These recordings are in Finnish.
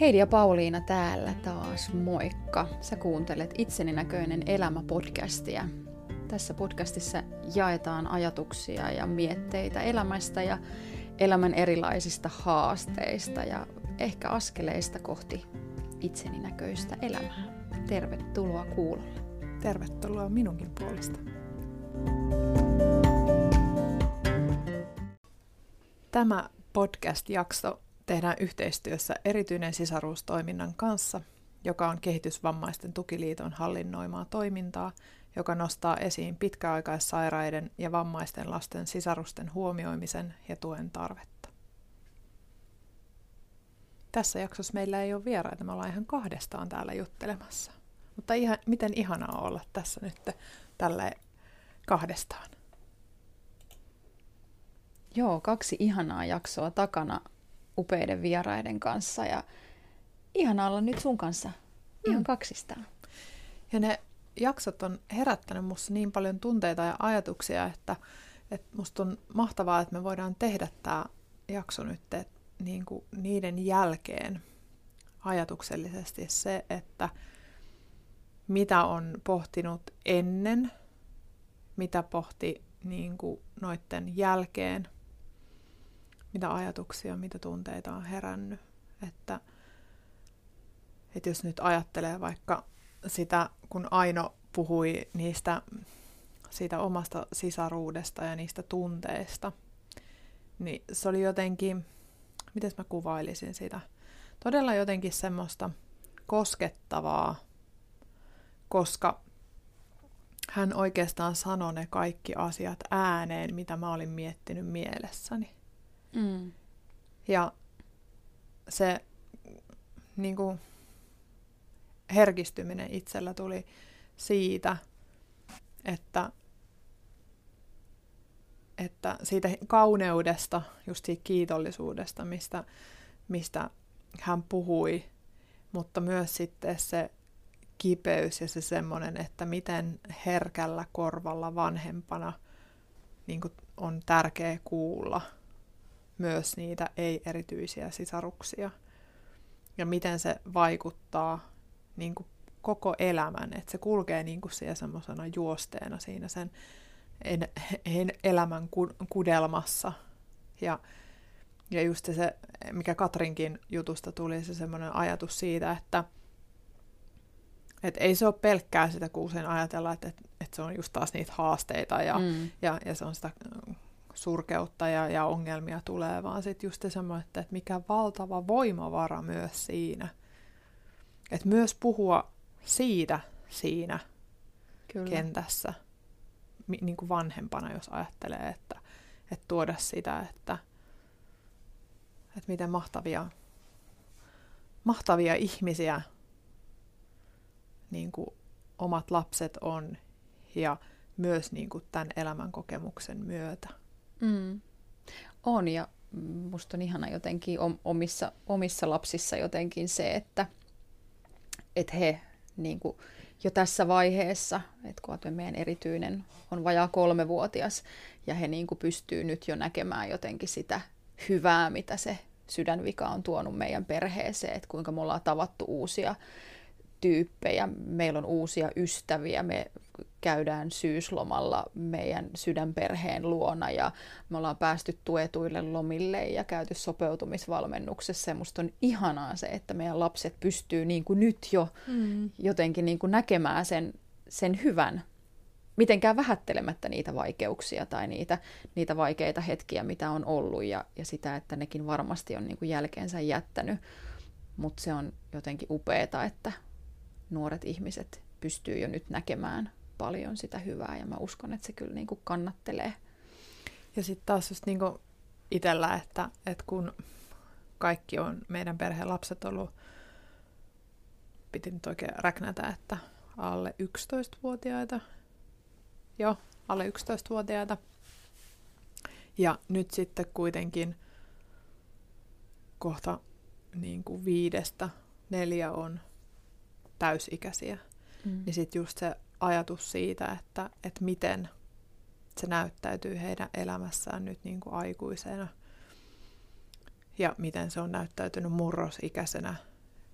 Heidi ja Pauliina täällä taas, moikka! Sä kuuntelet Itseni näköinen elämä podcastia. Tässä podcastissa jaetaan ajatuksia ja mietteitä elämästä ja elämän erilaisista haasteista ja ehkä askeleista kohti itseni näköistä elämää. Tervetuloa kuulolle. Tervetuloa minunkin puolesta. Tämä podcast-jakso tehdään yhteistyössä erityinen sisaruustoiminnan kanssa, joka on kehitysvammaisten tukiliiton hallinnoimaa toimintaa, joka nostaa esiin pitkäaikaissairaiden ja vammaisten lasten sisarusten huomioimisen ja tuen tarvetta. Tässä jaksossa meillä ei ole vieraita, me ollaan ihan kahdestaan täällä juttelemassa. Mutta ihan, miten ihanaa olla tässä nyt tälle kahdestaan. Joo, kaksi ihanaa jaksoa takana upeiden vieraiden kanssa ja ihanaa olla nyt sun kanssa ihan mm. kaksistaan. Ja ne jaksot on herättänyt musta niin paljon tunteita ja ajatuksia, että, että musta on mahtavaa, että me voidaan tehdä tämä jakso nyt että niin kuin niiden jälkeen ajatuksellisesti se, että mitä on pohtinut ennen, mitä pohti niin kuin noiden jälkeen, mitä ajatuksia, mitä tunteita on herännyt. Että, että jos nyt ajattelee vaikka sitä, kun Aino puhui niistä siitä omasta sisaruudesta ja niistä tunteista, niin se oli jotenkin, miten mä kuvailisin sitä, todella jotenkin semmoista koskettavaa, koska hän oikeastaan sanoi ne kaikki asiat ääneen, mitä mä olin miettinyt mielessäni. Mm. Ja se niin kuin, herkistyminen itsellä tuli siitä, että, että siitä kauneudesta, just siitä kiitollisuudesta, mistä, mistä hän puhui, mutta myös sitten se kipeys ja se semmoinen, että miten herkällä korvalla vanhempana niin on tärkeä kuulla – myös niitä ei-erityisiä sisaruksia. Ja miten se vaikuttaa niin kuin koko elämän, että se kulkee niin kuin siellä semmoisena juosteena siinä sen en, en, elämän kudelmassa. Ja, ja just se, mikä Katrinkin jutusta tuli, se semmoinen ajatus siitä, että et ei se ole pelkkää sitä, kun usein ajatellaan, että, että, se on just taas niitä haasteita ja, mm. ja, ja se on sitä surkeutta ja, ja ongelmia tulee, vaan sitten just semmoinen, että, että mikä valtava voimavara myös siinä. Että myös puhua siitä siinä Kyllä. kentässä niin kuin vanhempana, jos ajattelee, että, että tuoda sitä, että, että miten mahtavia, mahtavia ihmisiä niin kuin omat lapset on ja myös niin kuin tämän elämän kokemuksen myötä. Mm. On ja musta on ihana jotenkin omissa, omissa lapsissa jotenkin se, että, että he niin kuin jo tässä vaiheessa, että kun meidän erityinen on vajaa kolmevuotias ja he niin kuin pystyy nyt jo näkemään jotenkin sitä hyvää, mitä se sydänvika on tuonut meidän perheeseen, että kuinka me ollaan tavattu uusia tyyppejä, meillä on uusia ystäviä, me käydään syyslomalla meidän sydänperheen luona ja me ollaan päästy tuetuille lomille ja käyty sopeutumisvalmennuksessa. Ja musta on ihanaa se, että meidän lapset pystyy niin kuin nyt jo mm. jotenkin niin kuin näkemään sen, sen hyvän, mitenkään vähättelemättä niitä vaikeuksia tai niitä, niitä vaikeita hetkiä, mitä on ollut ja, ja sitä, että nekin varmasti on niin kuin jälkeensä jättänyt. Mutta se on jotenkin upeeta, että nuoret ihmiset pystyy jo nyt näkemään paljon sitä hyvää ja mä uskon, että se kyllä niin kuin kannattelee. Ja sitten taas just niin kuin itsellä, että, että kun kaikki on meidän perheen lapset ollut, piti nyt oikein räknätä, että alle 11-vuotiaita, joo, alle 11-vuotiaita. Ja nyt sitten kuitenkin kohta niin kuin viidestä neljä on täysikäisiä. Mm. Niin sitten just se ajatus siitä, että, että miten se näyttäytyy heidän elämässään nyt niin kuin aikuisena ja miten se on näyttäytynyt murrosikäisenä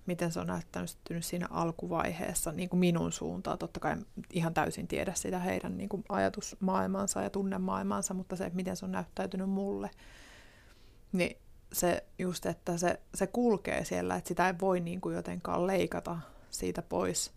miten se on näyttänyt siinä alkuvaiheessa niin kuin minun suuntaan. Totta kai ihan täysin tiedä sitä heidän niin kuin ajatusmaailmansa ja tunnemaailmansa, mutta se, miten se on näyttäytynyt mulle, niin se just, että se, se kulkee siellä, että sitä ei voi niin kuin jotenkaan leikata siitä pois.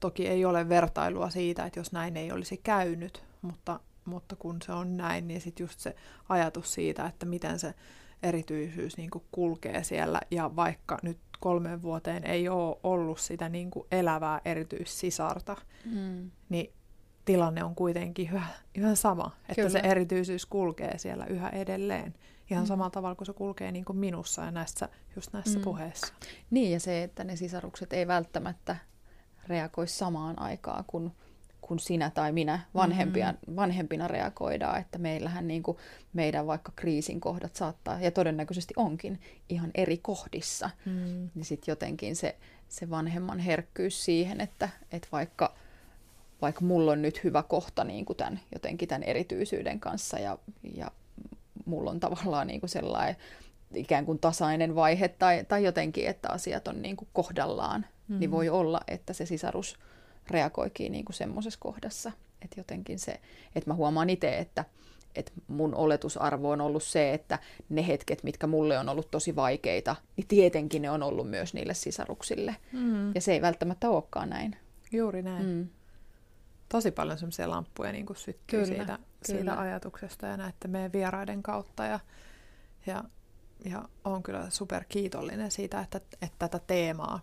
Toki ei ole vertailua siitä, että jos näin ei olisi käynyt, mutta, mutta kun se on näin, niin sitten just se ajatus siitä, että miten se erityisyys niin kuin kulkee siellä, ja vaikka nyt kolmeen vuoteen ei ole ollut sitä niin kuin elävää erityissisarta, mm. niin tilanne on kuitenkin yhä, yhä sama, että Kyllä. se erityisyys kulkee siellä yhä edelleen. Ihan mm. samalla tavalla kuin se kulkee niin kuin minussa ja näissä, just näissä mm. puheissa. Niin, ja se, että ne sisarukset ei välttämättä reagoi samaan aikaan, kun kun sinä tai minä vanhempia, mm-hmm. vanhempina reagoidaan, että meillähän niin kuin meidän vaikka kriisin kohdat saattaa, ja todennäköisesti onkin, ihan eri kohdissa, mm. niin sitten jotenkin se, se vanhemman herkkyys siihen, että, että vaikka, vaikka mulla on nyt hyvä kohta niin kuin tämän, jotenkin tämän erityisyyden kanssa, ja, ja mulla on tavallaan niin kuin sellainen ikään kuin tasainen vaihe, tai, tai jotenkin, että asiat on niin kuin kohdallaan, mm. niin voi olla, että se sisarus reagoikin niin kuin semmoisessa kohdassa. Että jotenkin se, että mä huomaan itse, että, että mun oletusarvo on ollut se, että ne hetket, mitkä mulle on ollut tosi vaikeita, niin tietenkin ne on ollut myös niille sisaruksille. Mm. Ja se ei välttämättä olekaan näin. Juuri näin. Mm. Tosi paljon semmoisia lamppuja niin kuin syttyy kyllä, siitä, kyllä. siitä ajatuksesta ja näiden meidän vieraiden kautta. Ja, ja, ja on kyllä super kiitollinen siitä, että, että tätä teemaa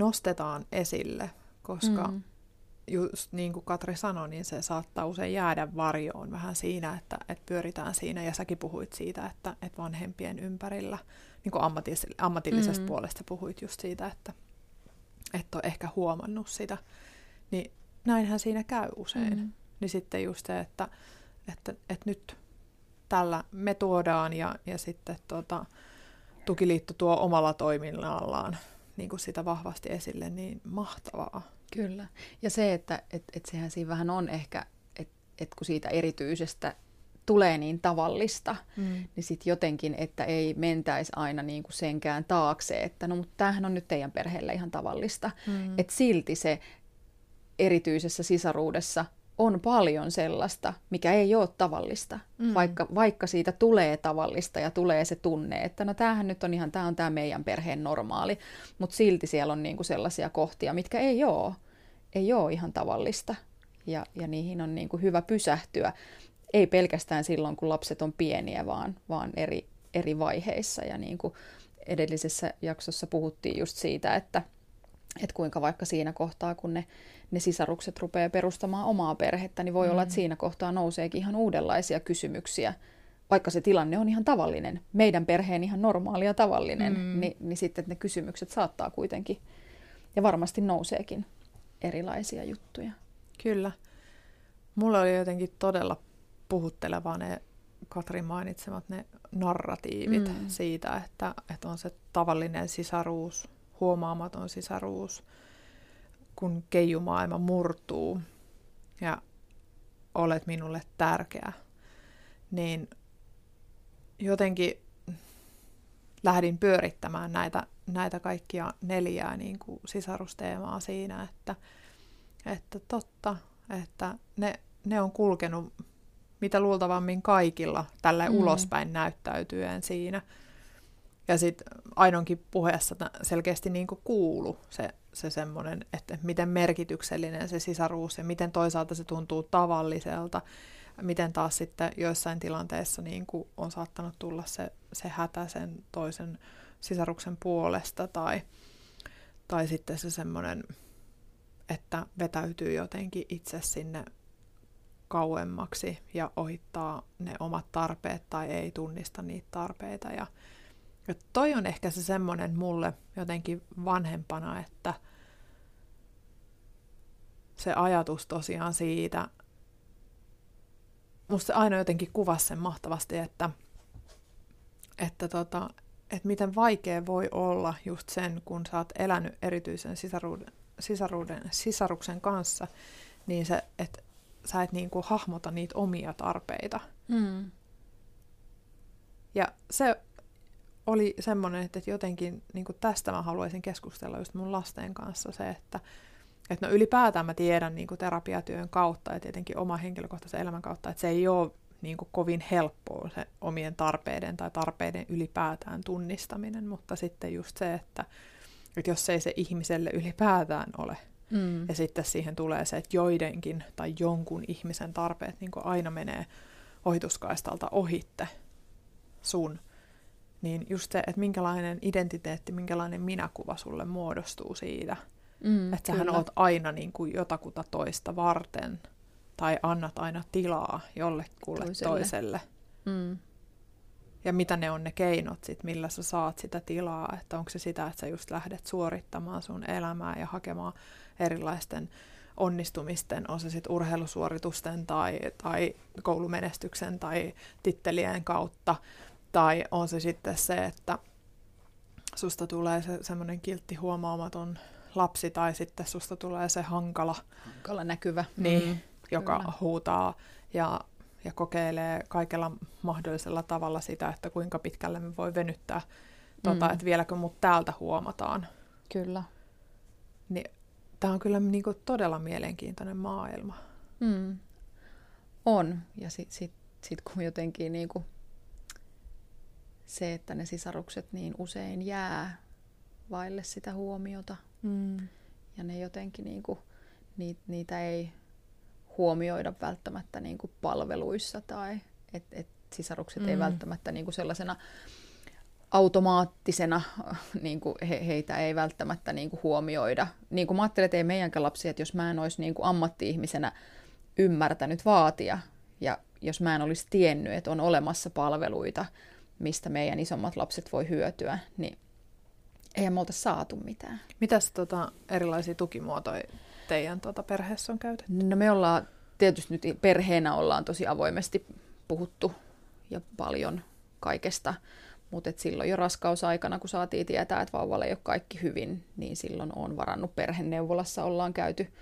nostetaan esille koska mm. just niin kuin Katri sanoi, niin se saattaa usein jäädä varjoon vähän siinä, että, että pyöritään siinä, ja säkin puhuit siitä, että, että vanhempien ympärillä, niin kuin ammatillis- ammatillisesta mm. puolesta puhuit just siitä, että et ole ehkä huomannut sitä, niin näinhän siinä käy usein. Mm. Niin sitten just se, että, että, että nyt tällä me tuodaan ja, ja sitten tuota, tukiliitto tuo omalla toiminnallaan niin kuin sitä vahvasti esille, niin mahtavaa. Kyllä. Ja se, että et, et sehän siinä vähän on ehkä, että et kun siitä erityisestä tulee niin tavallista, mm. niin sitten jotenkin, että ei mentäisi aina niin kuin senkään taakse, että no mutta tämähän on nyt teidän perheelle ihan tavallista. Mm. Että silti se erityisessä sisaruudessa on paljon sellaista, mikä ei ole tavallista, mm. vaikka, vaikka siitä tulee tavallista ja tulee se tunne, että no tämähän nyt on ihan, tämä on tämä meidän perheen normaali, mutta silti siellä on niinku sellaisia kohtia, mitkä ei ole, ei ole ihan tavallista. Ja, ja niihin on niinku hyvä pysähtyä, ei pelkästään silloin, kun lapset on pieniä, vaan, vaan eri, eri vaiheissa. Ja niin kuin edellisessä jaksossa puhuttiin just siitä, että, että kuinka vaikka siinä kohtaa, kun ne ne sisarukset rupeaa perustamaan omaa perhettä, niin voi mm. olla, että mm. siinä kohtaa nouseekin ihan uudenlaisia kysymyksiä. Vaikka se tilanne on ihan tavallinen, meidän perheen ihan normaali ja tavallinen, mm. niin, niin sitten ne kysymykset saattaa kuitenkin, ja varmasti nouseekin erilaisia juttuja. Kyllä. Mulla oli jotenkin todella puhuttelevaa ne Katrin mainitsemat ne narratiivit mm. siitä, että, että on se tavallinen sisaruus, huomaamaton sisaruus, kun keijumaailma murtuu ja olet minulle tärkeä, niin jotenkin lähdin pyörittämään näitä, näitä kaikkia neljää niin kuin sisarusteemaa siinä, että, että totta, että ne, ne on kulkenut mitä luultavammin kaikilla tällä mm. ulospäin näyttäytyen siinä. Ja sitten Aidonkin puheessa selkeästi niin kuulu se, se semmoinen, että miten merkityksellinen se sisaruus ja miten toisaalta se tuntuu tavalliselta, miten taas sitten joissain tilanteissa niin on saattanut tulla se, se hätä sen toisen sisaruksen puolesta tai, tai sitten se semmoinen, että vetäytyy jotenkin itse sinne kauemmaksi ja ohittaa ne omat tarpeet tai ei tunnista niitä tarpeita ja, ja toi on ehkä se semmoinen mulle jotenkin vanhempana, että se ajatus tosiaan siitä, musta se aina jotenkin kuvasi sen mahtavasti, että, että, tota, että miten vaikea voi olla just sen, kun sä oot elänyt erityisen sisaruuden, sisaruuden, sisaruksen kanssa, niin se, että sä et niinku hahmota niitä omia tarpeita. Mm. Ja se oli semmoinen, että jotenkin niin kuin tästä mä haluaisin keskustella just mun lasten kanssa se, että että no ylipäätään mä tiedän niin kuin terapiatyön kautta ja tietenkin oma henkilökohtaisen elämän kautta, että se ei ole niin kuin kovin helppoa se omien tarpeiden tai tarpeiden ylipäätään tunnistaminen, mutta sitten just se, että, että jos ei se ihmiselle ylipäätään ole, mm. ja sitten siihen tulee se, että joidenkin tai jonkun ihmisen tarpeet niin kuin aina menee ohituskaistalta ohitte sun, niin just se, että minkälainen identiteetti, minkälainen minäkuva sulle muodostuu siitä, mm, että sähän oot aina niin kuin jotakuta toista varten, tai annat aina tilaa jollekulle toiselle. toiselle. Mm. Ja mitä ne on ne keinot sit, millä sä saat sitä tilaa, että onko se sitä, että sä just lähdet suorittamaan sun elämää ja hakemaan erilaisten onnistumisten, on se sitten urheilusuoritusten tai, tai koulumenestyksen tai tittelien kautta, tai on se sitten se, että susta tulee se semmoinen kiltti huomaamaton lapsi, tai sitten susta tulee se hankala, hankala näkyvä. Niin, mm joka Kyllä. huutaa ja, ja kokeilee kaikella mahdollisella tavalla sitä, että kuinka pitkälle me voi venyttää, tuota, mm. että vieläkö mut täältä huomataan. Kyllä. Niin, tämä on kyllä niinku todella mielenkiintoinen maailma. Mm. On. Ja sitten sit, sit kun jotenkin niinku se, että ne sisarukset niin usein jää vaille sitä huomiota. Mm. Ja ne jotenkin niinku, niitä, niitä ei huomioida välttämättä niin kuin palveluissa tai että et sisarukset mm. ei välttämättä niin kuin sellaisena automaattisena, niin kuin he, heitä ei välttämättä niin kuin huomioida. Niin kuin mä ajattelen, että ei meidänkään lapsi, että jos mä en olisi niin kuin ammatti-ihmisenä ymmärtänyt vaatia ja jos mä en olisi tiennyt, että on olemassa palveluita, mistä meidän isommat lapset voi hyötyä, niin eihän me saatu mitään. Mitäs tota erilaisia tukimuotoja teidän tuota perheessä on käytetty? No me ollaan, tietysti nyt perheenä ollaan tosi avoimesti puhuttu ja paljon kaikesta, mutta silloin jo raskausaikana, kun saatiin tietää, että vauvalle ei ole kaikki hyvin, niin silloin on varannut perheneuvolassa, ollaan käyty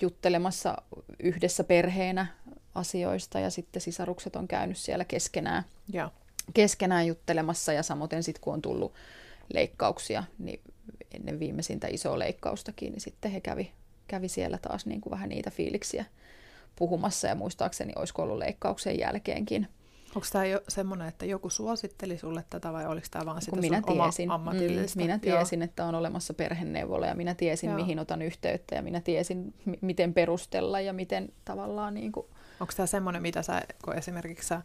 juttelemassa yhdessä perheenä asioista ja sitten sisarukset on käynyt siellä keskenään, ja. Keskenään juttelemassa ja samoin sitten kun on tullut leikkauksia, niin ennen viimeisintä isoa leikkaustakin, niin sitten he kävi kävi siellä taas niin kuin vähän niitä fiiliksiä puhumassa ja muistaakseni olisiko ollut leikkauksen jälkeenkin. Onko tämä jo semmoinen, että joku suositteli sulle tätä vai oliko tämä vaan sitä minä tiesin, oma ammatillista? Mm, minä tiesin, Joo. että on olemassa perheneuvola ja minä tiesin, Joo. mihin otan yhteyttä ja minä tiesin, m- miten perustella ja miten tavallaan... Niin kuin... Onko tämä semmoinen, mitä sä, kun esimerkiksi sä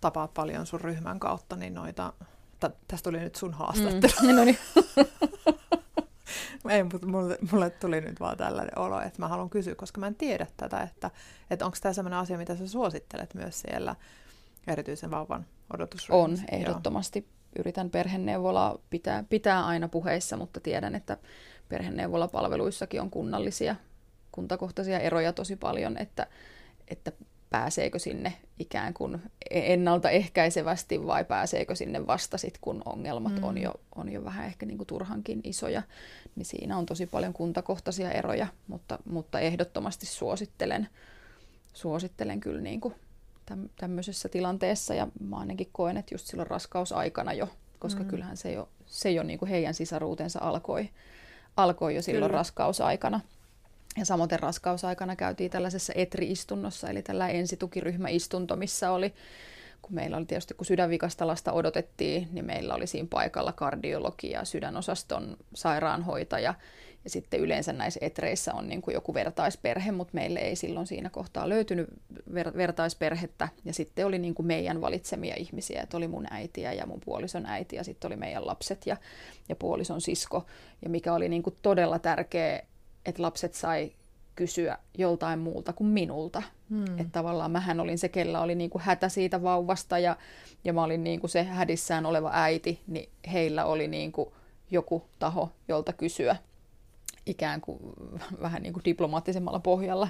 tapaat paljon sun ryhmän kautta, niin noita... Tästä tuli nyt sun haastattelu. Mm, no niin. Ei, mutta mulle, mulle tuli nyt vaan tällainen olo, että mä haluan kysyä, koska mä en tiedä tätä, että, että onko tämä sellainen asia, mitä sä suosittelet myös siellä erityisen vauvan odotusryhmässä? On, ehdottomasti. Joo. Yritän perheneuvolaa pitää, pitää aina puheissa, mutta tiedän, että perheneuvolapalveluissakin on kunnallisia, kuntakohtaisia eroja tosi paljon, että, että pääseekö sinne ikään kuin ennaltaehkäisevästi vai pääseekö sinne vasta sit, kun ongelmat mm. on, jo, on jo vähän ehkä niin kuin turhankin isoja, niin siinä on tosi paljon kuntakohtaisia eroja, mutta, mutta ehdottomasti suosittelen, suosittelen kyllä niin kuin tämmöisessä tilanteessa ja mä ainakin koen, että just silloin raskausaikana jo, koska mm. kyllähän se jo, se jo niin kuin heidän sisaruutensa alkoi, alkoi jo silloin kyllä. raskausaikana. Ja samoin raskausaikana käytiin tällaisessa ETRI-istunnossa, eli tällä ensitukiryhmäistunto, missä oli, kun meillä oli tietysti, kun sydänvikasta lasta odotettiin, niin meillä oli siinä paikalla kardiologi ja sydänosaston sairaanhoitaja. Ja sitten yleensä näissä etreissä on niin kuin joku vertaisperhe, mutta meille ei silloin siinä kohtaa löytynyt ver- vertaisperhettä. Ja sitten oli niin kuin meidän valitsemia ihmisiä, että oli mun äitiä ja mun puolison äiti ja sitten oli meidän lapset ja, ja puolison sisko. Ja mikä oli niin kuin todella tärkeä että lapset sai kysyä joltain muulta kuin minulta. Hmm. Että tavallaan mähän olin se, kellä oli niin kuin hätä siitä vauvasta ja, ja mä olin niin kuin se hädissään oleva äiti, niin heillä oli niin kuin joku taho, jolta kysyä ikään kuin vähän niin kuin diplomaattisemmalla pohjalla.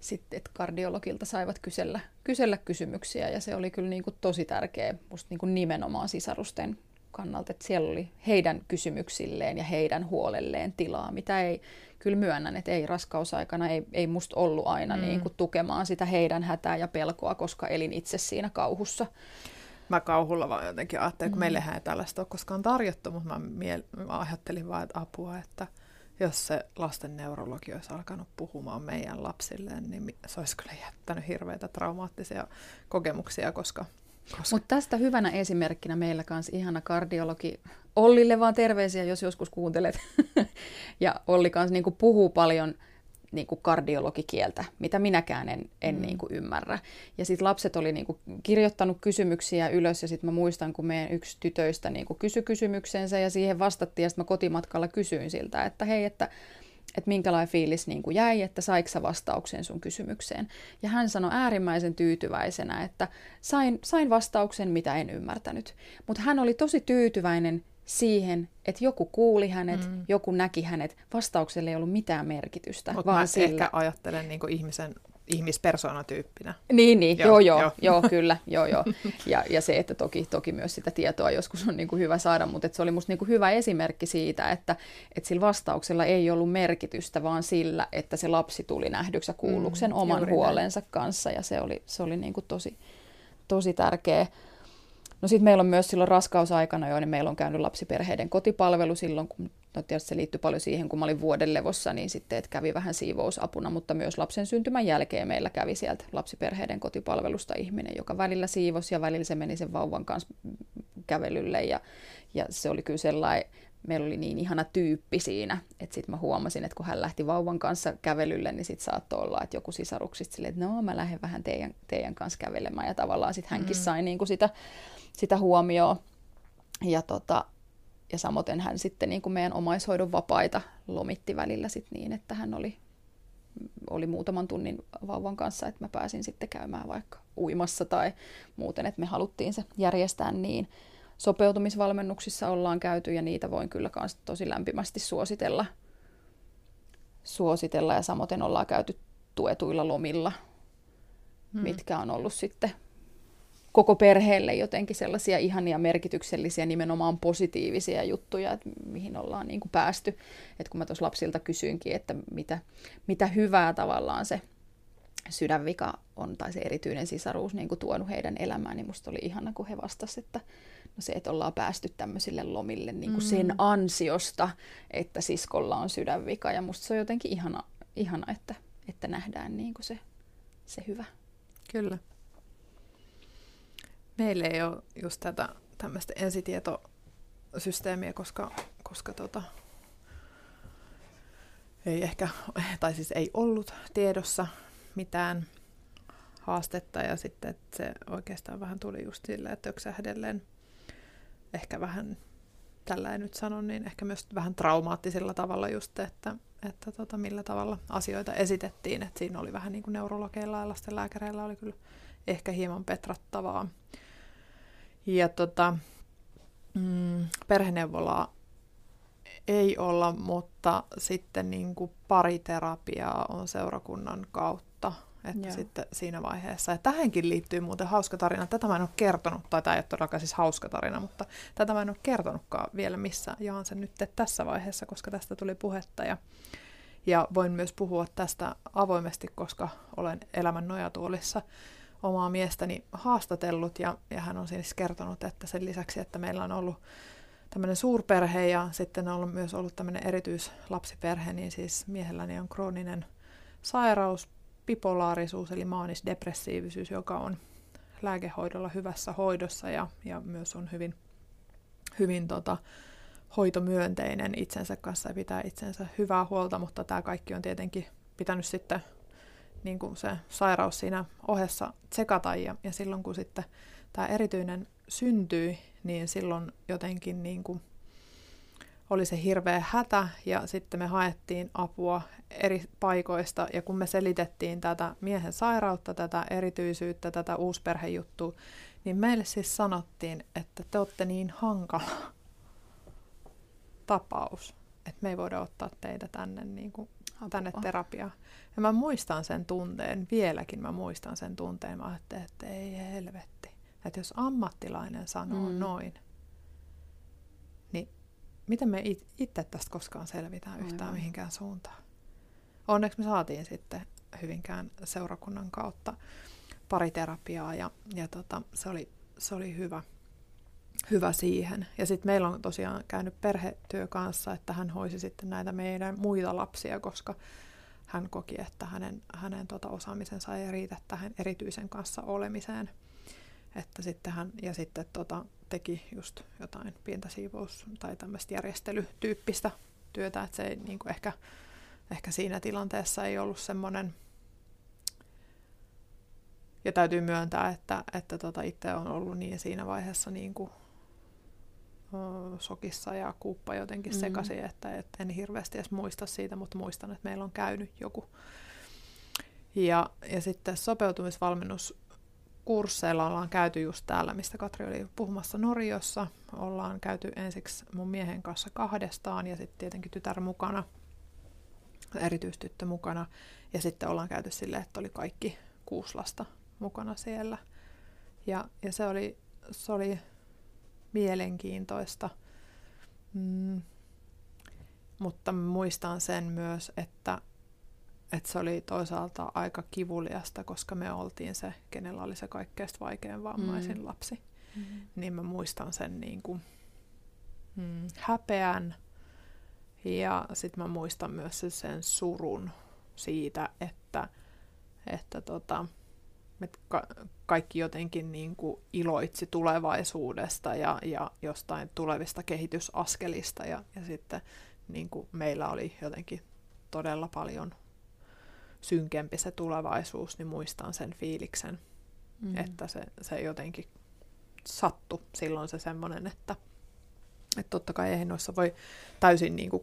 Sitten, että kardiologilta saivat kysellä, kysellä kysymyksiä ja se oli kyllä niin kuin tosi tärkeä musta niin kuin nimenomaan sisarusten kannalta, että siellä oli heidän kysymyksilleen ja heidän huolelleen tilaa, mitä ei, kyllä myönnän, että ei raskausaikana, ei, ei musta ollut aina mm. niin kuin tukemaan sitä heidän hätää ja pelkoa, koska elin itse siinä kauhussa. mä kauhulla vaan jotenkin ajattelin, kun mm. meillehän ei tällaista ole koskaan tarjottu, mutta mä, miel- mä ajattelin vaan, että apua, että jos se lasten neurologi olisi alkanut puhumaan meidän lapsilleen, niin se olisi kyllä jättänyt hirveitä traumaattisia kokemuksia, koska... koska... Mutta tästä hyvänä esimerkkinä meillä kanssa ihana kardiologi Ollille vaan terveisiä, jos joskus kuuntelet. ja Olli kanssa niin puhuu paljon niin kuin kardiologikieltä, mitä minäkään en, en mm. niin kuin ymmärrä. Ja sitten lapset oli niin kuin kirjoittanut kysymyksiä ylös ja sitten mä muistan, kun meidän yksi tytöistä niin kuin kysyi kysymyksensä ja siihen vastattiin ja sitten mä kotimatkalla kysyin siltä, että hei, että että minkälainen fiilis niin kuin jäi, että saiko sä vastauksen sun kysymykseen. Ja hän sanoi äärimmäisen tyytyväisenä, että sain, sain vastauksen, mitä en ymmärtänyt. Mutta hän oli tosi tyytyväinen siihen, että joku kuuli hänet, mm. joku näki hänet. Vastaukselle ei ollut mitään merkitystä. Mutta vaan mä sillä... ehkä ajattelen niin ihmisen ihmispersoonatyyppinä. Niin, niin, joo, joo, joo, joo kyllä, joo, joo. Ja, ja se, että toki, toki myös sitä tietoa joskus on niin kuin hyvä saada, mutta se oli musta niin kuin hyvä esimerkki siitä, että, että sillä vastauksella ei ollut merkitystä, vaan sillä, että se lapsi tuli nähdyksi ja kuulluksi sen mm, oman huolensa näin. kanssa, ja se oli, se oli niin kuin tosi, tosi tärkeä. No sitten meillä on myös silloin raskausaikana jo, niin meillä on käynyt lapsiperheiden kotipalvelu silloin, kun no tietysti se liittyy paljon siihen, kun mä olin vuoden levossa, niin sitten että kävi vähän siivousapuna, mutta myös lapsen syntymän jälkeen meillä kävi sieltä lapsiperheiden kotipalvelusta ihminen, joka välillä siivosi ja välillä se meni sen vauvan kanssa kävelylle ja, ja se oli kyllä sellainen, meillä oli niin ihana tyyppi siinä, että sitten mä huomasin, että kun hän lähti vauvan kanssa kävelylle, niin sitten saattoi olla, että joku sisaruksista silleen, että no mä lähden vähän teidän, teidän kanssa kävelemään ja tavallaan sitten hänkin mm. sai niin kuin sitä sitä huomioon. Ja, tota, ja samoin hän sitten niin kuin meidän omaishoidon vapaita lomitti välillä sit niin, että hän oli, oli muutaman tunnin vauvan kanssa, että mä pääsin sitten käymään vaikka uimassa tai muuten, että me haluttiin se järjestää niin. Sopeutumisvalmennuksissa ollaan käyty ja niitä voin kyllä myös tosi lämpimästi suositella. suositella ja samoin ollaan käyty tuetuilla lomilla, hmm. mitkä on ollut sitten koko perheelle jotenkin sellaisia ihania merkityksellisiä, nimenomaan positiivisia juttuja, että mihin ollaan niin kuin päästy. Että kun mä tuossa lapsilta kysyinkin, että mitä, mitä hyvää tavallaan se sydänvika on tai se erityinen sisaruus niin kuin tuonut heidän elämään, niin musta oli ihana, kun he vastasivat, että no se, että ollaan päästy tämmöisille lomille niin kuin mm. sen ansiosta, että siskolla on sydänvika. Ja musta se on jotenkin ihana, ihana että, että nähdään niin kuin se, se hyvä. Kyllä. Meillä ei ole just tätä tämmöistä ensitietosysteemiä, koska, koska tota, ei ehkä, tai siis ei ollut tiedossa mitään haastetta ja sitten että se oikeastaan vähän tuli just sillä, että ehkä vähän, tällä en nyt sano, niin ehkä myös vähän traumaattisella tavalla just, että, että tota, millä tavalla asioita esitettiin, että siinä oli vähän niin kuin neurologeilla ja lastenlääkäreillä oli kyllä ehkä hieman petrattavaa. Ja tota, mm, perheneuvolaa ei olla, mutta sitten niin kuin pariterapiaa on seurakunnan kautta. Että sitten siinä vaiheessa. Ja tähänkin liittyy muuten hauska tarina. Tätä mä en ole kertonut, tai tämä ei ole todellakaan siis hauska tarina, mutta tätä mä en ole kertonutkaan vielä missä jaan sen nyt tässä vaiheessa, koska tästä tuli puhetta. Ja, ja voin myös puhua tästä avoimesti, koska olen elämän nojatuolissa omaa miestäni haastatellut ja, ja hän on siis kertonut, että sen lisäksi, että meillä on ollut tämmöinen suurperhe ja sitten on myös ollut tämmöinen erityislapsiperhe, niin siis miehelläni on krooninen sairaus, bipolaarisuus eli maanisdepressiivisyys, joka on lääkehoidolla hyvässä hoidossa ja, ja myös on hyvin, hyvin tota, hoitomyönteinen itsensä kanssa ja pitää itsensä hyvää huolta, mutta tämä kaikki on tietenkin pitänyt sitten niin kuin se sairaus siinä ohessa tsekata ja, ja silloin kun sitten tämä erityinen syntyi, niin silloin jotenkin niin kuin oli se hirveä hätä ja sitten me haettiin apua eri paikoista. Ja kun me selitettiin tätä miehen sairautta, tätä erityisyyttä, tätä uusperhejuttua, niin meille siis sanottiin, että te olette niin hankala tapaus, että me ei voida ottaa teitä tänne, niin kuin, tänne terapiaan. Ja mä muistan sen tunteen, vieläkin mä muistan sen tunteen. Mä ajattelin, että ei helvetti. Että jos ammattilainen sanoo mm. noin, niin miten me itse tästä koskaan selvitään yhtään Aivan. mihinkään suuntaan? Onneksi me saatiin sitten Hyvinkään seurakunnan kautta pariterapiaa ja, ja tota, se oli se oli hyvä, hyvä siihen. Ja sitten meillä on tosiaan käynyt perhetyö kanssa, että hän hoisi sitten näitä meidän muita lapsia, koska hän koki, että hänen, hänen tota osaamisensa ei riitä tähän erityisen kanssa olemiseen. Että sitten hän, ja sitten tota, teki just jotain pientä siivous- tai tämmöistä järjestelytyyppistä työtä, että se ei niin kuin ehkä, ehkä siinä tilanteessa ei ollut semmoinen, ja täytyy myöntää, että, että tota itse on ollut niin siinä vaiheessa niin kuin, sokissa ja kuuppa jotenkin mm. sekaisin, että et en hirveästi edes muista siitä, mutta muistan, että meillä on käynyt joku. Ja, ja sitten sopeutumisvalmennus kursseilla ollaan käyty just täällä, mistä Katri oli puhumassa Norjossa. Ollaan käyty ensiksi mun miehen kanssa kahdestaan ja sitten tietenkin tytär mukana, erityistyttö mukana. Ja sitten ollaan käyty silleen, että oli kaikki kuusi lasta mukana siellä. Ja, ja se, oli, se oli mielenkiintoista. Mm. Mutta muistan sen myös, että että se oli toisaalta aika kivuliasta, koska me oltiin se, kenellä oli se kaikkein vaikein vammaisin mm. lapsi. Mm. Niin mä muistan sen niin kuin, mm, häpeän ja sitten mä muistan myös sen surun siitä, että, että tota, että ka- kaikki jotenkin niin kuin iloitsi tulevaisuudesta ja, ja jostain tulevista kehitysaskelista ja, ja sitten niin kuin meillä oli jotenkin todella paljon synkempi se tulevaisuus, niin muistan sen fiiliksen, mm. että se, se jotenkin sattu silloin se semmoinen, että, että totta kai eihän noissa voi täysin niin kuin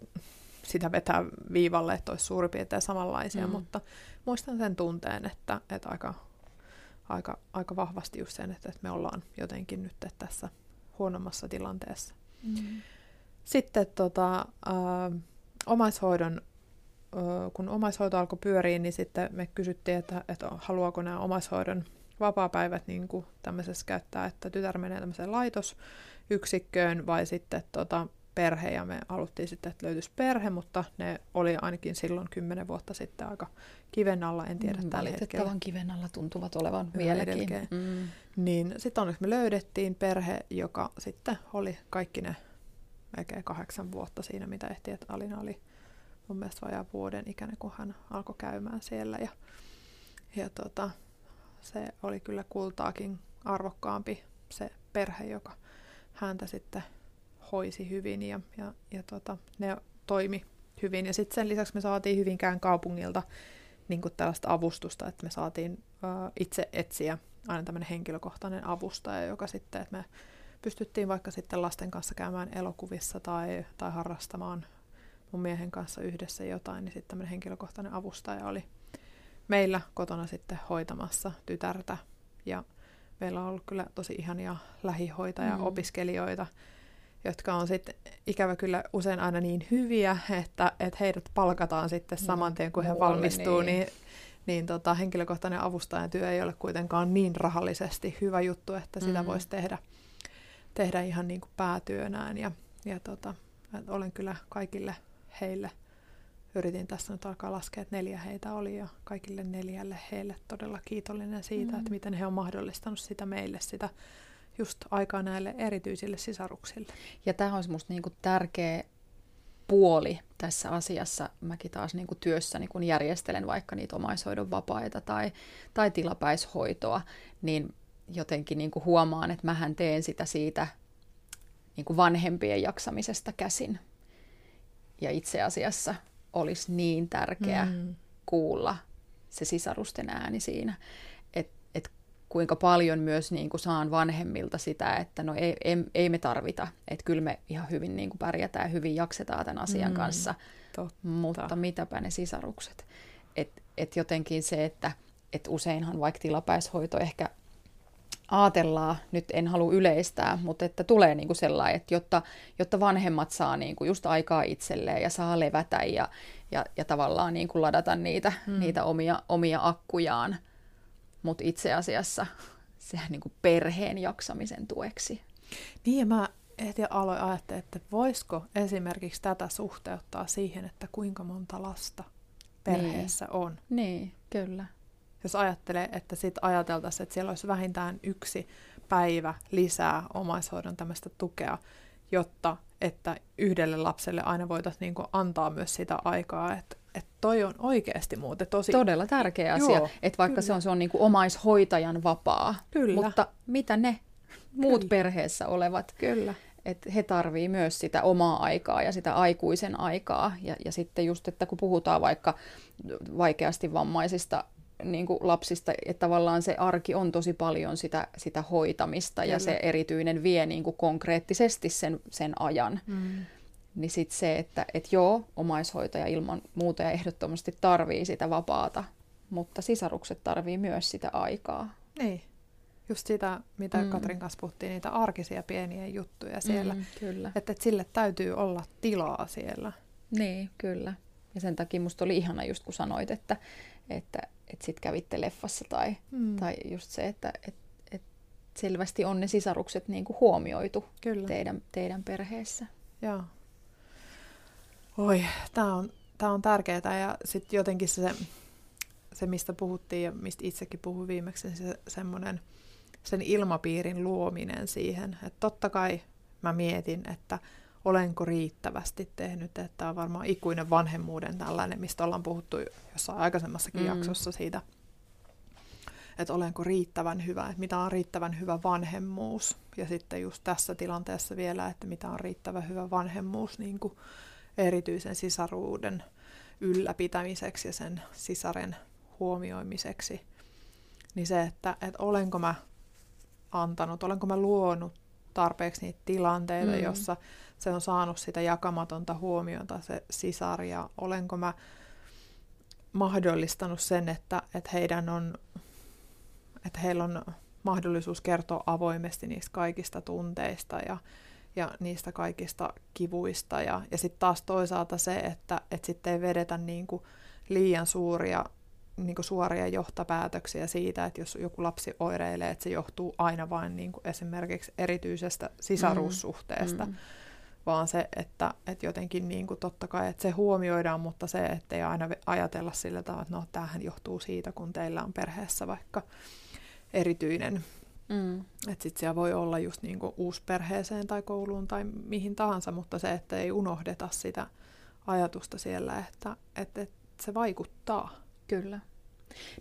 sitä vetää viivalle, että olisi suurin piirtein samanlaisia, mm. mutta muistan sen tunteen, että, että aika, aika, aika vahvasti just sen, että, että me ollaan jotenkin nyt tässä huonommassa tilanteessa. Mm. Sitten tota, äh, omaishoidon kun omaishoito alkoi pyöriä, niin sitten me kysyttiin, että, että haluaako nämä omaishoidon vapaapäivät niin kuin tämmöisessä käyttää, että tytär menee tämmöiseen laitosyksikköön vai sitten tota, perhe, ja me haluttiin sitten, että löytyisi perhe, mutta ne oli ainakin silloin kymmenen vuotta sitten aika kiven alla, en tiedä mm, tällä hetkellä. kiven alla tuntuvat olevan vieläkin. Mm. Niin sitten onneksi me löydettiin perhe, joka sitten oli kaikki ne melkein kahdeksan vuotta siinä, mitä ehti, että Alina oli mun mielestä vajaa vuoden ikäinen, kun hän alkoi käymään siellä. Ja, ja tota, se oli kyllä kultaakin arvokkaampi se perhe, joka häntä sitten hoisi hyvin ja, ja, ja tota, ne toimi hyvin. Ja sitten sen lisäksi me saatiin Hyvinkään kaupungilta niin kuin tällaista avustusta, että me saatiin uh, itse etsiä aina tämmöinen henkilökohtainen avustaja, joka sitten, että me pystyttiin vaikka sitten lasten kanssa käymään elokuvissa tai, tai harrastamaan mun miehen kanssa yhdessä jotain, niin sitten tämmöinen henkilökohtainen avustaja oli meillä kotona sitten hoitamassa tytärtä. Ja meillä on ollut kyllä tosi ihania lähihoitaja-opiskelijoita, mm. Jotka on sitten ikävä kyllä usein aina niin hyviä, että, että heidät palkataan sitten mm. saman tien, kun he valmistuu, niin, niin, niin tota, henkilökohtainen avustajan työ ei ole kuitenkaan niin rahallisesti hyvä juttu, että sitä mm. voisi tehdä, tehdä ihan niin kuin päätyönään. Ja, ja tota, olen kyllä kaikille heille, yritin tässä nyt alkaa laskea, että neljä heitä oli ja kaikille neljälle heille todella kiitollinen siitä, mm. että miten he on mahdollistanut sitä meille, sitä just aikaa näille erityisille sisaruksille. Ja tämä on minusta niinku tärkeä puoli tässä asiassa. Mäkin taas niin kuin työssäni, kun järjestelen vaikka niitä omaishoidon vapaita tai, tai tilapäishoitoa, niin jotenkin niin kuin huomaan, että mähän teen sitä siitä niin kuin vanhempien jaksamisesta käsin ja itse asiassa olisi niin tärkeää mm. kuulla se sisarusten ääni siinä, kuinka paljon myös niin kuin saan vanhemmilta sitä, että no ei, ei, ei me tarvita, että kyllä me ihan hyvin niin kuin pärjätään ja hyvin jaksetaan tämän asian mm. kanssa, Totta. mutta mitäpä ne sisarukset. Että et jotenkin se, että et useinhan vaikka tilapäishoito ehkä ajatellaan, nyt en halua yleistää, mutta että tulee niin kuin sellainen, että jotta, jotta vanhemmat saa niin kuin just aikaa itselleen ja saa levätä ja, ja, ja tavallaan niin kuin ladata niitä, mm. niitä omia, omia akkujaan, mutta itse asiassa se niin kuin perheen jaksamisen tueksi. Niin ja mä heti aloin ajattelin, että voisiko esimerkiksi tätä suhteuttaa siihen, että kuinka monta lasta perheessä niin. on. Niin, kyllä jos ajattelee, että sit ajateltaisiin, että siellä olisi vähintään yksi päivä lisää omaishoidon tämmöistä tukea, jotta että yhdelle lapselle aina voitaisiin niin antaa myös sitä aikaa, että että toi on oikeasti muuten tosi... Todella tärkeä asia, Joo, että vaikka kyllä. se on, se on niin kuin omaishoitajan vapaa, kyllä. mutta mitä ne muut kyllä. perheessä olevat, kyllä. että he tarvii myös sitä omaa aikaa ja sitä aikuisen aikaa. Ja, ja sitten just, että kun puhutaan vaikka vaikeasti vammaisista niin kuin lapsista, että tavallaan se arki on tosi paljon sitä, sitä hoitamista Kyllä. ja se erityinen vie niin kuin konkreettisesti sen, sen ajan. Mm. Niin sitten se, että et joo, omaishoitaja ilman muuta ja ehdottomasti tarvii sitä vapaata, mutta sisarukset tarvii myös sitä aikaa. Niin, just sitä, mitä mm. Katrin kanssa puhuttiin, niitä arkisia pieniä juttuja siellä. Mm, kyllä. Että et sille täytyy olla tilaa siellä. Niin, kyllä. Ja sen takia musta oli ihana just kun sanoit, että, että, että sit kävitte leffassa tai, mm. tai just se, että et, et selvästi on ne sisarukset niin kuin huomioitu Kyllä. Teidän, teidän perheessä. Joo. Oi, tämä on, tää on tärkeää ja sitten jotenkin se, se, mistä puhuttiin ja mistä itsekin puhuin viimeksi, niin se semmoinen sen ilmapiirin luominen siihen. Että totta kai mä mietin, että olenko riittävästi tehnyt, että tämä on varmaan ikuinen vanhemmuuden tällainen, mistä ollaan puhuttu jossain aikaisemmassakin mm. jaksossa siitä, että olenko riittävän hyvä, että mitä on riittävän hyvä vanhemmuus. Ja sitten just tässä tilanteessa vielä, että mitä on riittävän hyvä vanhemmuus niin kuin erityisen sisaruuden ylläpitämiseksi ja sen sisaren huomioimiseksi. Niin se, että, että olenko mä antanut, olenko mä luonut tarpeeksi niitä tilanteita, mm. jossa se on saanut sitä jakamatonta huomiota se sisar ja olenko mä mahdollistanut sen, että, että heidän on, että heillä on mahdollisuus kertoa avoimesti niistä kaikista tunteista ja, ja niistä kaikista kivuista. Ja, ja sitten taas toisaalta se, että, että sitten ei vedetä niin kuin liian suuria niin kuin suoria johtopäätöksiä siitä, että jos joku lapsi oireilee, että se johtuu aina vain niin kuin esimerkiksi erityisestä sisaruussuhteesta. Mm. Mm vaan se, että, että jotenkin niin kuin totta kai, että se huomioidaan, mutta se, että ei aina ajatella sillä tavalla, että no tämähän johtuu siitä, kun teillä on perheessä vaikka erityinen, mm. että sitten siellä voi olla just niin kuin uusperheeseen tai kouluun tai mihin tahansa, mutta se, että ei unohdeta sitä ajatusta siellä, että, että, että se vaikuttaa. Kyllä.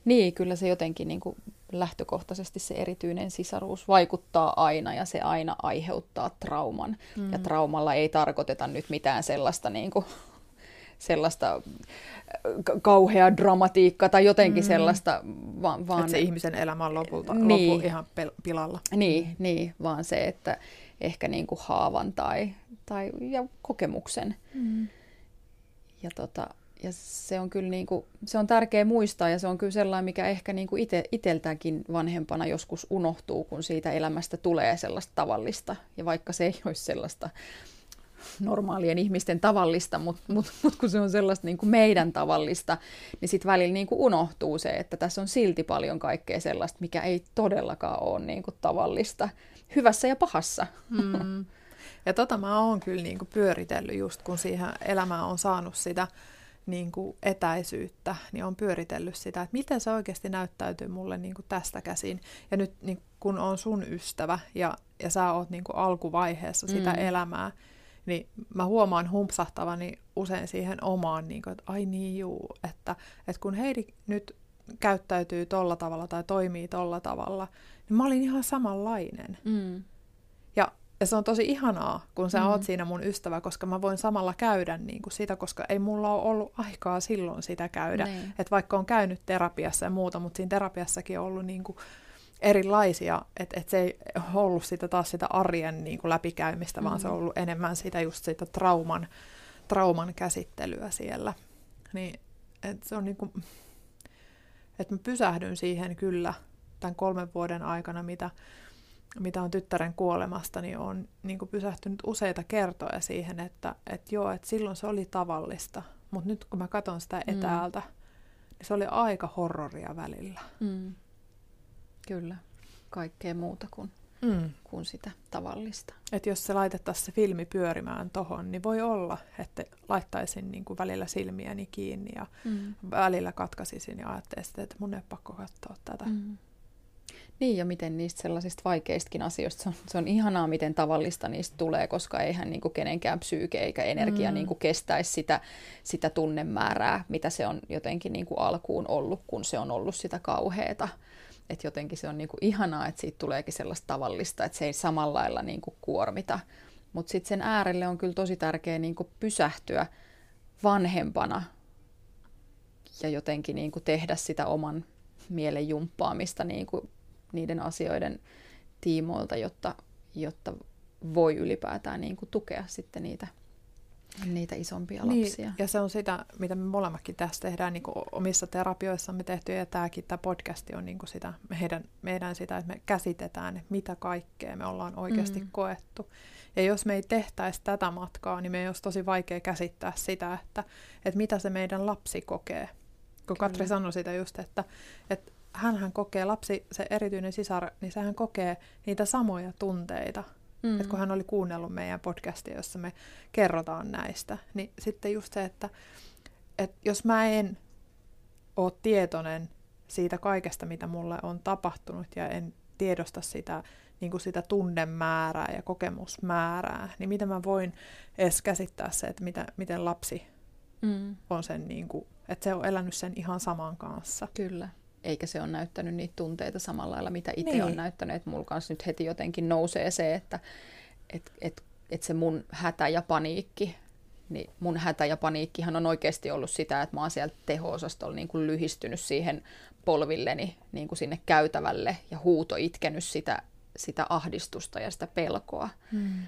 Niin, kyllä se jotenkin niin kuin lähtökohtaisesti se erityinen sisaruus vaikuttaa aina ja se aina aiheuttaa trauman. Mm. Ja traumalla ei tarkoiteta nyt mitään sellaista, niin kuin, sellaista äh, kauheaa dramatiikkaa tai jotenkin mm. sellaista, vaan... vaan että se ihmisen elämä on lopulta niin, lopu ihan pel- pilalla. Niin, niin, vaan se, että ehkä niin kuin haavan tai, tai ja kokemuksen. Mm. Ja tota, ja se on kyllä niin kuin, se on tärkeä muistaa ja se on kyllä sellainen, mikä ehkä niin kuin ite, iteltäänkin vanhempana joskus unohtuu, kun siitä elämästä tulee sellaista tavallista. Ja vaikka se ei olisi sellaista normaalien ihmisten tavallista, mutta mut, mut kun se on sellaista niin kuin meidän tavallista, niin sitten välillä niin kuin unohtuu se, että tässä on silti paljon kaikkea sellaista, mikä ei todellakaan ole niin kuin tavallista, hyvässä ja pahassa. Mm. Ja tota mä oon kyllä niin kuin pyöritellyt just, kun siihen elämään on saanut sitä niin kuin etäisyyttä, niin on pyöritellyt sitä, että miten se oikeasti näyttäytyy mulle niin kuin tästä käsin. Ja nyt niin kun on sun ystävä ja, ja sä oot niin kuin alkuvaiheessa sitä mm. elämää, niin mä huomaan humpsahtavani usein siihen omaan, niin kuin, että ai niin juu, että, että kun Heidi nyt käyttäytyy tolla tavalla tai toimii tolla tavalla, niin mä olin ihan samanlainen. Mm. Ja ja se on tosi ihanaa, kun sä mm. oot siinä mun ystävä, koska mä voin samalla käydä niin kuin sitä, koska ei mulla ole ollut aikaa silloin sitä käydä. Niin. Että vaikka on käynyt terapiassa ja muuta, mutta siinä terapiassakin on ollut niin kuin erilaisia, että et se ei ollut sitä taas sitä arjen niin kuin läpikäymistä, mm. vaan se on mm. ollut enemmän sitä just sitä trauman, trauman käsittelyä siellä. Niin, et se on niin kuin, että mä pysähdyn siihen kyllä tämän kolmen vuoden aikana, mitä mitä on tyttären kuolemasta, niin on niin kuin pysähtynyt useita kertoja siihen, että, että joo, että silloin se oli tavallista, mutta nyt kun mä katson sitä etäältä, mm. niin se oli aika horroria välillä. Mm. Kyllä, kaikkea muuta kuin, mm. kuin sitä tavallista. Että jos se laitettaisiin se filmi pyörimään tohon, niin voi olla, että laittaisin niin kuin välillä silmiäni kiinni ja mm. välillä katkaisisin ja ajattelisin, että mun ei pakko katsoa tätä. Mm. Niin, ja miten niistä sellaisista vaikeistakin asioista, se on, se on ihanaa, miten tavallista niistä tulee, koska eihän niin kuin kenenkään psyyke eikä energia mm. niin kuin kestäisi sitä, sitä tunnemäärää, mitä se on jotenkin niin kuin alkuun ollut, kun se on ollut sitä kauheata. Että jotenkin se on niin kuin ihanaa, että siitä tuleekin sellaista tavallista, että se ei samalla lailla niin kuin kuormita. Mutta sitten sen äärelle on kyllä tosi tärkeää niin kuin pysähtyä vanhempana ja jotenkin niin kuin tehdä sitä oman mielen jumppaamista niin kuin niiden asioiden tiimoilta, jotta, jotta voi ylipäätään niin kuin tukea sitten niitä, niitä isompia niin, lapsia. Ja se on sitä, mitä me molemmatkin tässä tehdään niin kuin omissa terapioissamme tehty, ja tämäkin tämä podcasti on niin kuin sitä, meidän, meidän sitä, että me käsitetään, että mitä kaikkea me ollaan oikeasti mm. koettu. Ja jos me ei tehtäisi tätä matkaa, niin me ei olisi tosi vaikea käsittää sitä, että, että mitä se meidän lapsi kokee. Kun Kyllä. Katri sanoi sitä just, että, että hän kokee, lapsi, se erityinen sisar, niin sehän kokee niitä samoja tunteita. Mm. Että kun hän oli kuunnellut meidän podcastia, jossa me kerrotaan näistä, niin sitten just se, että, että jos mä en ole tietoinen siitä kaikesta, mitä mulle on tapahtunut ja en tiedosta sitä, niin kuin sitä tunnemäärää ja kokemusmäärää, niin miten mä voin edes käsittää se, että mitä, miten lapsi mm. on sen, niin kuin, että se on elänyt sen ihan saman kanssa. Kyllä eikä se ole näyttänyt niitä tunteita samalla lailla, mitä itse niin. on näyttänyt. Että mulla kanssa nyt heti jotenkin nousee se, että et, et, et se mun hätä ja paniikki, niin mun hätä ja paniikkihan on oikeasti ollut sitä, että mä oon sieltä teho-osastolla niin kuin lyhistynyt siihen polvilleni niin kuin sinne käytävälle ja huuto itkenyt sitä, sitä ahdistusta ja sitä pelkoa. Hmm.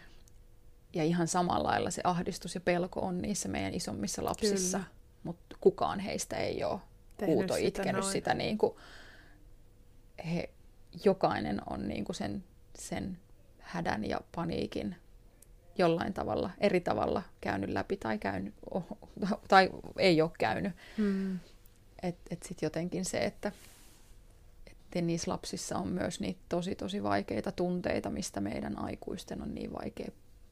Ja ihan samalla lailla se ahdistus ja pelko on niissä meidän isommissa lapsissa, mutta kukaan heistä ei ole huuto sitä itkenyt noin. sitä niin kuin, he, jokainen on niin kuin sen, sen hädän ja paniikin jollain tavalla, eri tavalla käynyt läpi tai, käynyt, tai ei ole käynyt. Hmm. Että et sitten jotenkin se, että et niissä lapsissa on myös niitä tosi tosi vaikeita tunteita, mistä meidän aikuisten on niin vaikea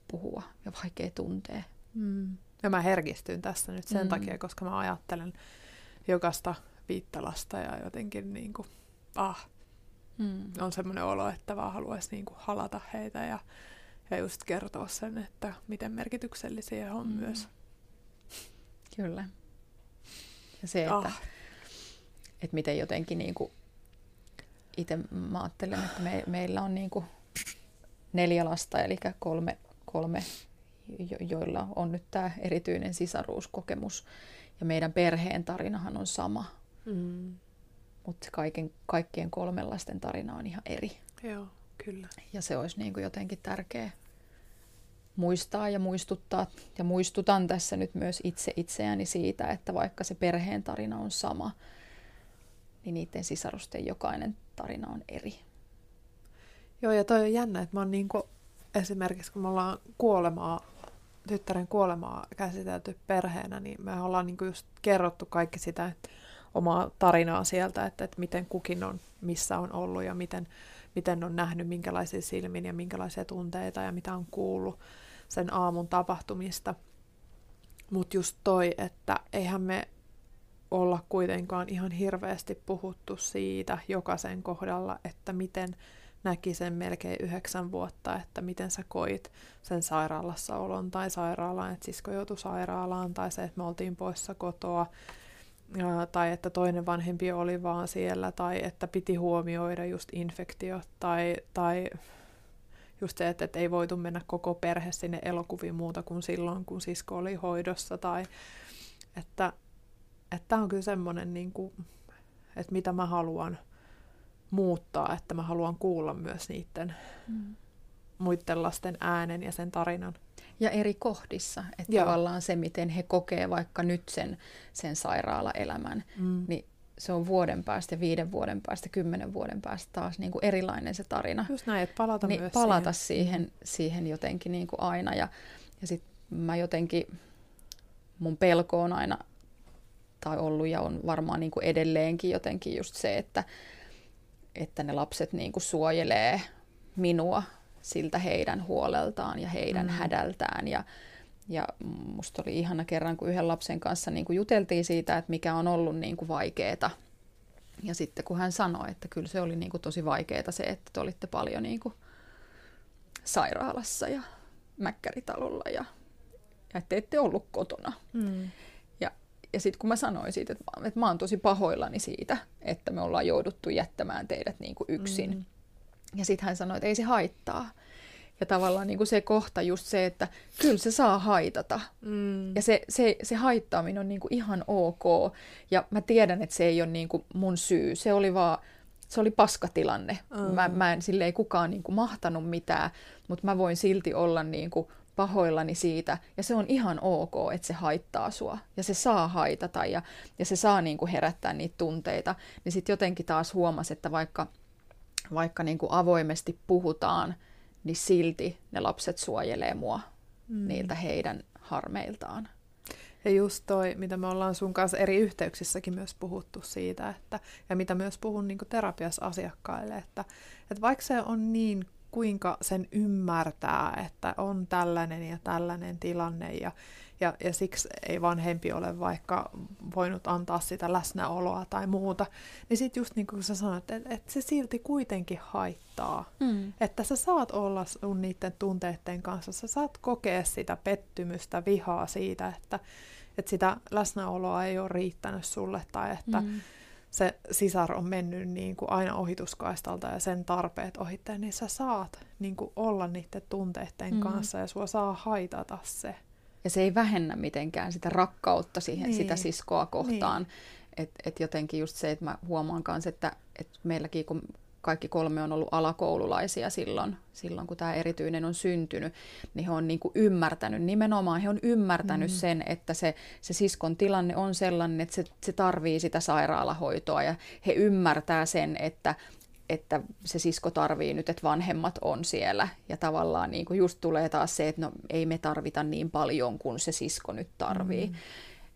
puhua ja vaikea tuntea. Hmm. Ja mä herkistyn tässä nyt sen hmm. takia, koska mä ajattelen jokaista viittalasta ja jotenkin niin kuin, ah, mm. on semmoinen olo, että vaan haluaisi niin kuin halata heitä ja, ja just kertoa sen, että miten merkityksellisiä on mm. myös. Kyllä. Ja se, että, ah. että miten jotenkin niin kuin, itse mä ajattelen, että me, meillä on niin kuin neljä lasta, eli kolme, kolme jo, joilla on nyt tämä erityinen sisaruuskokemus. Ja meidän perheen tarinahan on sama. Mm. Mutta kaiken, kaikkien kolmen lasten tarina on ihan eri. Joo, kyllä. Ja se olisi niin kuin jotenkin tärkeä muistaa ja muistuttaa. Ja muistutan tässä nyt myös itse itseäni siitä, että vaikka se perheen tarina on sama, niin niiden sisarusten jokainen tarina on eri. Joo, ja toi on jännä, että mä oon niin kuin, esimerkiksi kun me ollaan kuolemaa, tyttären kuolemaa käsitelty perheenä, niin me ollaan niin just kerrottu kaikki sitä, omaa tarinaa sieltä, että, että miten kukin on, missä on ollut ja miten, miten on nähnyt, minkälaisia silmin ja minkälaisia tunteita ja mitä on kuullut sen aamun tapahtumista. Mutta just toi, että eihän me olla kuitenkaan ihan hirveästi puhuttu siitä jokaisen kohdalla, että miten näki sen melkein yhdeksän vuotta, että miten sä koit sen sairaalassa olon tai sairaalaan, että sisko joutui sairaalaan tai se, että me oltiin poissa kotoa. Tai että toinen vanhempi oli vaan siellä, tai että piti huomioida just infektio, tai, tai just se, että, että ei voitu mennä koko perhe sinne elokuviin muuta kuin silloin, kun sisko oli hoidossa, tai että että on kyllä semmoinen, niin kuin, että mitä mä haluan muuttaa, että mä haluan kuulla myös niiden mm. muiden lasten äänen ja sen tarinan. Ja eri kohdissa, että Joo. tavallaan se, miten he kokee vaikka nyt sen, sen sairaalaelämän, mm. niin se on vuoden päästä, viiden vuoden päästä, kymmenen vuoden päästä taas niin kuin erilainen se tarina. Just näin, että palata niin myös palata siihen, siihen, siihen jotenkin niin kuin aina. Ja, ja sitten mä jotenkin, mun pelko on aina, tai ollut ja on varmaan niin kuin edelleenkin jotenkin just se, että, että ne lapset niin kuin suojelee minua siltä heidän huoleltaan ja heidän mm. hädältään. Ja, ja musta oli ihana kerran, kun yhden lapsen kanssa niin kuin juteltiin siitä, että mikä on ollut niin kuin vaikeeta Ja sitten kun hän sanoi, että kyllä se oli niin kuin tosi vaikeaa se, että te olitte paljon niin kuin sairaalassa ja mäkkäritalolla ja, ja että ette ollut kotona. Mm. Ja, sitten kun mä sanoin siitä, että, että mä oon tosi pahoillani siitä, että me ollaan jouduttu jättämään teidät niin kuin yksin. Mm. Ja sitten hän sanoi, että ei se haittaa. Ja tavallaan niin kuin se kohta just se, että kyllä se saa haitata. Mm. Ja se, se, se haittaaminen on niin kuin ihan ok. Ja mä tiedän, että se ei ole niin kuin mun syy. Se oli vaan, se oli paskatilanne. Mm. Mä, mä en, sille ei kukaan niin kuin mahtanut mitään, mutta mä voin silti olla niin kuin pahoillani siitä. Ja se on ihan ok, että se haittaa sua. Ja se saa haitata ja, ja se saa niin kuin herättää niitä tunteita. Niin sitten jotenkin taas huomasi, että vaikka, vaikka niin kuin avoimesti puhutaan, niin silti ne lapset suojelee mua mm. niiltä heidän harmeiltaan. Ja just toi, mitä me ollaan sun kanssa eri yhteyksissäkin myös puhuttu siitä, että, ja mitä myös puhun niin terapiassa asiakkaille, että, että vaikka se on niin kuinka sen ymmärtää, että on tällainen ja tällainen tilanne ja, ja, ja siksi ei vanhempi ole vaikka voinut antaa sitä läsnäoloa tai muuta, niin sitten just niin kuin sä sanoit, että, että se silti kuitenkin haittaa. Mm. Että sä saat olla sun niiden tunteiden kanssa, sä saat kokea sitä pettymystä, vihaa siitä, että, että sitä läsnäoloa ei ole riittänyt sulle tai että mm se sisar on mennyt niin kuin aina ohituskaistalta ja sen tarpeet ohittaa, niin sä saat niin kuin olla niiden tunteiden mm. kanssa ja sua saa haitata se. Ja se ei vähennä mitenkään sitä rakkautta siihen, niin. sitä siskoa kohtaan. Niin. Että et jotenkin just se, että mä huomaan kanssa, että et meilläkin kun kaikki kolme on ollut alakoululaisia silloin, silloin kun tämä erityinen on syntynyt, niin he on niin kuin ymmärtänyt, nimenomaan he on ymmärtänyt mm. sen, että se, se siskon tilanne on sellainen, että se, se tarvii sitä sairaalahoitoa ja he ymmärtää sen, että, että se sisko tarvii nyt, että vanhemmat on siellä. Ja tavallaan niin kuin just tulee taas se, että no ei me tarvita niin paljon kuin se sisko nyt tarvii. Mm.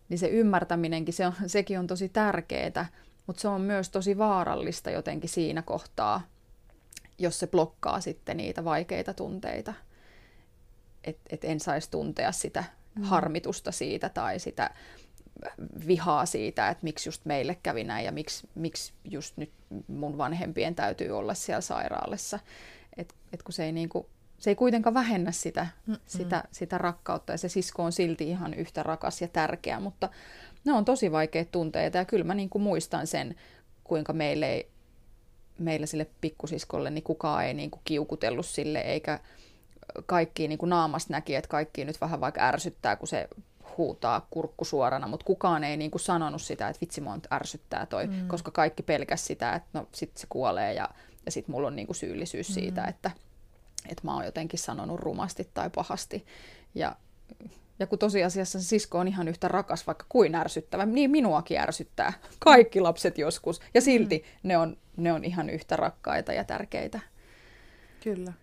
Niin se ymmärtäminenkin, se on, sekin on tosi tärkeää, mutta se on myös tosi vaarallista jotenkin siinä kohtaa, jos se blokkaa sitten niitä vaikeita tunteita. Että et en saisi tuntea sitä mm. harmitusta siitä tai sitä vihaa siitä, että miksi just meille kävi näin ja miksi, miksi just nyt mun vanhempien täytyy olla siellä sairaalassa. Et, et kun se ei, niinku, se ei kuitenkaan vähennä sitä, sitä, sitä rakkautta ja se sisko on silti ihan yhtä rakas ja tärkeä, mutta ne on tosi vaikeita tunteita ja kyllä mä niin kuin muistan sen, kuinka meille ei, meillä sille pikkusiskolle niin kukaan ei niin kuin kiukutellut sille eikä kaikki niin kuin naamasta näki, että kaikki nyt vähän vaikka ärsyttää, kun se huutaa kurkku suorana, mutta kukaan ei niin kuin sanonut sitä, että vitsi mua ärsyttää toi, mm. koska kaikki pelkäs sitä, että no sit se kuolee ja, ja sit mulla on niin kuin syyllisyys mm. siitä, että, että mä oon jotenkin sanonut rumasti tai pahasti. Ja ja kun tosiasiassa se sisko on ihan yhtä rakas, vaikka kuin ärsyttävä, niin minuakin ärsyttää. Kaikki lapset joskus. Ja silti mm. ne, on, ne on ihan yhtä rakkaita ja tärkeitä. Kyllä.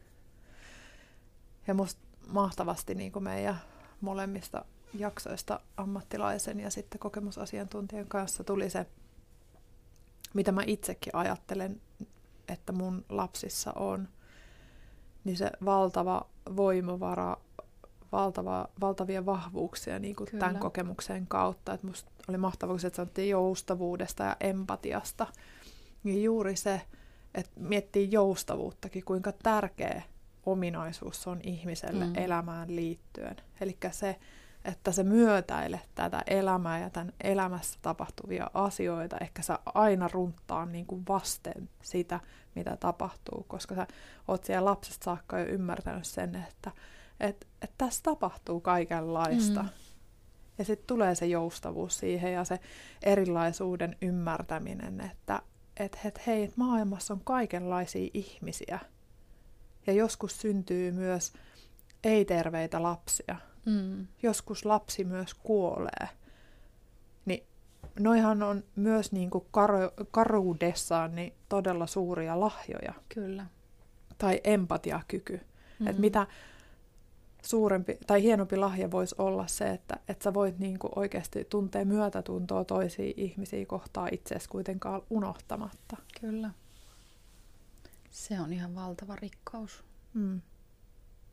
Ja musta mahtavasti niin kuin meidän molemmista jaksoista ammattilaisen ja sitten kokemusasiantuntijan kanssa tuli se, mitä mä itsekin ajattelen, että mun lapsissa on, niin se valtava voimavara valtava, valtavia vahvuuksia niin kuin tämän kokemuksen kautta. Että musta oli mahtavaa, kun sanottiin joustavuudesta ja empatiasta. Niin juuri se, että miettii joustavuuttakin, kuinka tärkeä ominaisuus on ihmiselle mm. elämään liittyen. Eli se, että se myötäile tätä elämää ja tämän elämässä tapahtuvia asioita, ehkä sä aina runttaa niin kuin vasten sitä, mitä tapahtuu, koska sä oot siellä lapsesta saakka jo ymmärtänyt sen, että että et tässä tapahtuu kaikenlaista. Mm. Ja sitten tulee se joustavuus siihen ja se erilaisuuden ymmärtäminen, että et, et, hei, et maailmassa on kaikenlaisia ihmisiä. Ja joskus syntyy myös ei-terveitä lapsia. Mm. Joskus lapsi myös kuolee. Niin noihan on myös niin kuin karu- karuudessaan niin todella suuria lahjoja. Kyllä. Tai empatiakyky. Mm. Että mitä suurempi tai hienompi lahja voisi olla se, että, että sä voit niin kuin oikeasti tuntea myötätuntoa toisia ihmisiä kohtaa itseäsi kuitenkaan unohtamatta. Kyllä. Se on ihan valtava rikkaus. Mm.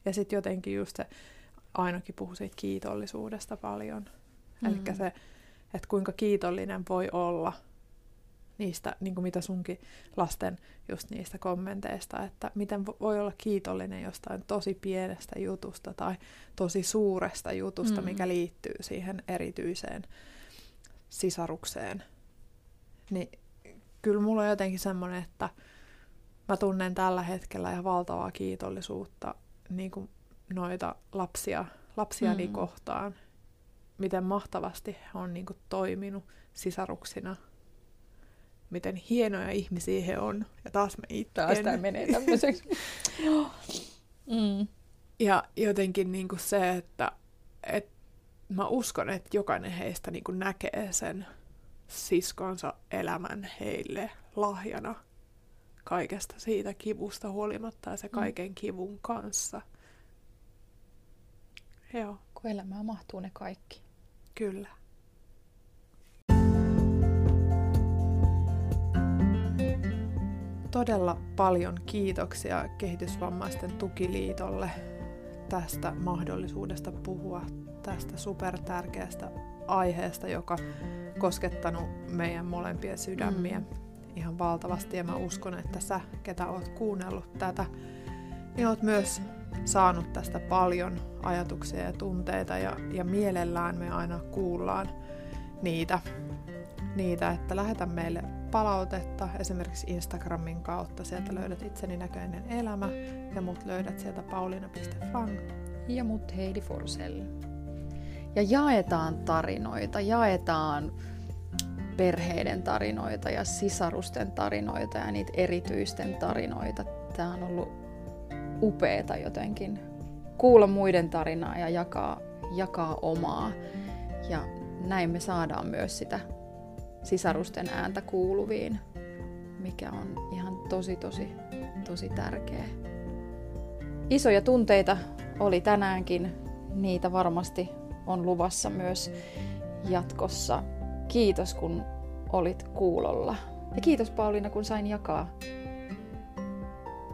Ja sitten jotenkin just se, ainakin puhu siitä kiitollisuudesta paljon. Mm. Eli se, että kuinka kiitollinen voi olla niistä, niin kuin mitä sunkin lasten just niistä kommenteista, että miten voi olla kiitollinen jostain tosi pienestä jutusta tai tosi suuresta jutusta, mm. mikä liittyy siihen erityiseen sisarukseen. Niin kyllä mulla on jotenkin semmoinen, että mä tunnen tällä hetkellä ihan valtavaa kiitollisuutta niin kuin noita lapsia, lapsiani mm. kohtaan, miten mahtavasti he on niin kuin, toiminut sisaruksina, miten hienoja ihmisiä he on. Ja taas mä itken. Taas tämä menee tämmöiseksi. mm. Ja jotenkin niin kuin se, että, että mä uskon, että jokainen heistä niin kuin näkee sen siskonsa elämän heille lahjana kaikesta siitä kivusta huolimatta ja se mm. kaiken kivun kanssa. Joo. Kun elämään mahtuu ne kaikki. Kyllä. Todella paljon kiitoksia Kehitysvammaisten tukiliitolle tästä mahdollisuudesta puhua tästä supertärkeästä aiheesta, joka koskettanut meidän molempien sydämiä mm. ihan valtavasti. Ja mä uskon, että sä, ketä oot kuunnellut tätä, niin oot myös saanut tästä paljon ajatuksia ja tunteita ja, ja mielellään me aina kuullaan niitä, niitä, että lähetä meille palautetta esimerkiksi Instagramin kautta. Sieltä löydät itseni näköinen elämä ja mut löydät sieltä paulina.fang. Ja mut Heidi Forsell. Ja jaetaan tarinoita, jaetaan perheiden tarinoita ja sisarusten tarinoita ja niitä erityisten tarinoita. Tämä on ollut upeeta jotenkin kuulla muiden tarinaa ja jakaa, jakaa omaa. Ja näin me saadaan myös sitä sisarusten ääntä kuuluviin, mikä on ihan tosi tosi tosi tärkeä. Isoja tunteita oli tänäänkin, niitä varmasti on luvassa myös jatkossa. Kiitos kun olit kuulolla. Ja kiitos Pauliina kun sain jakaa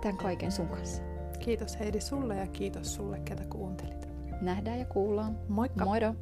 tämän kaiken sun kanssa. Kiitos Heidi sulle ja kiitos sulle, ketä kuuntelit. Nähdään ja kuullaan. Moikka! Moido!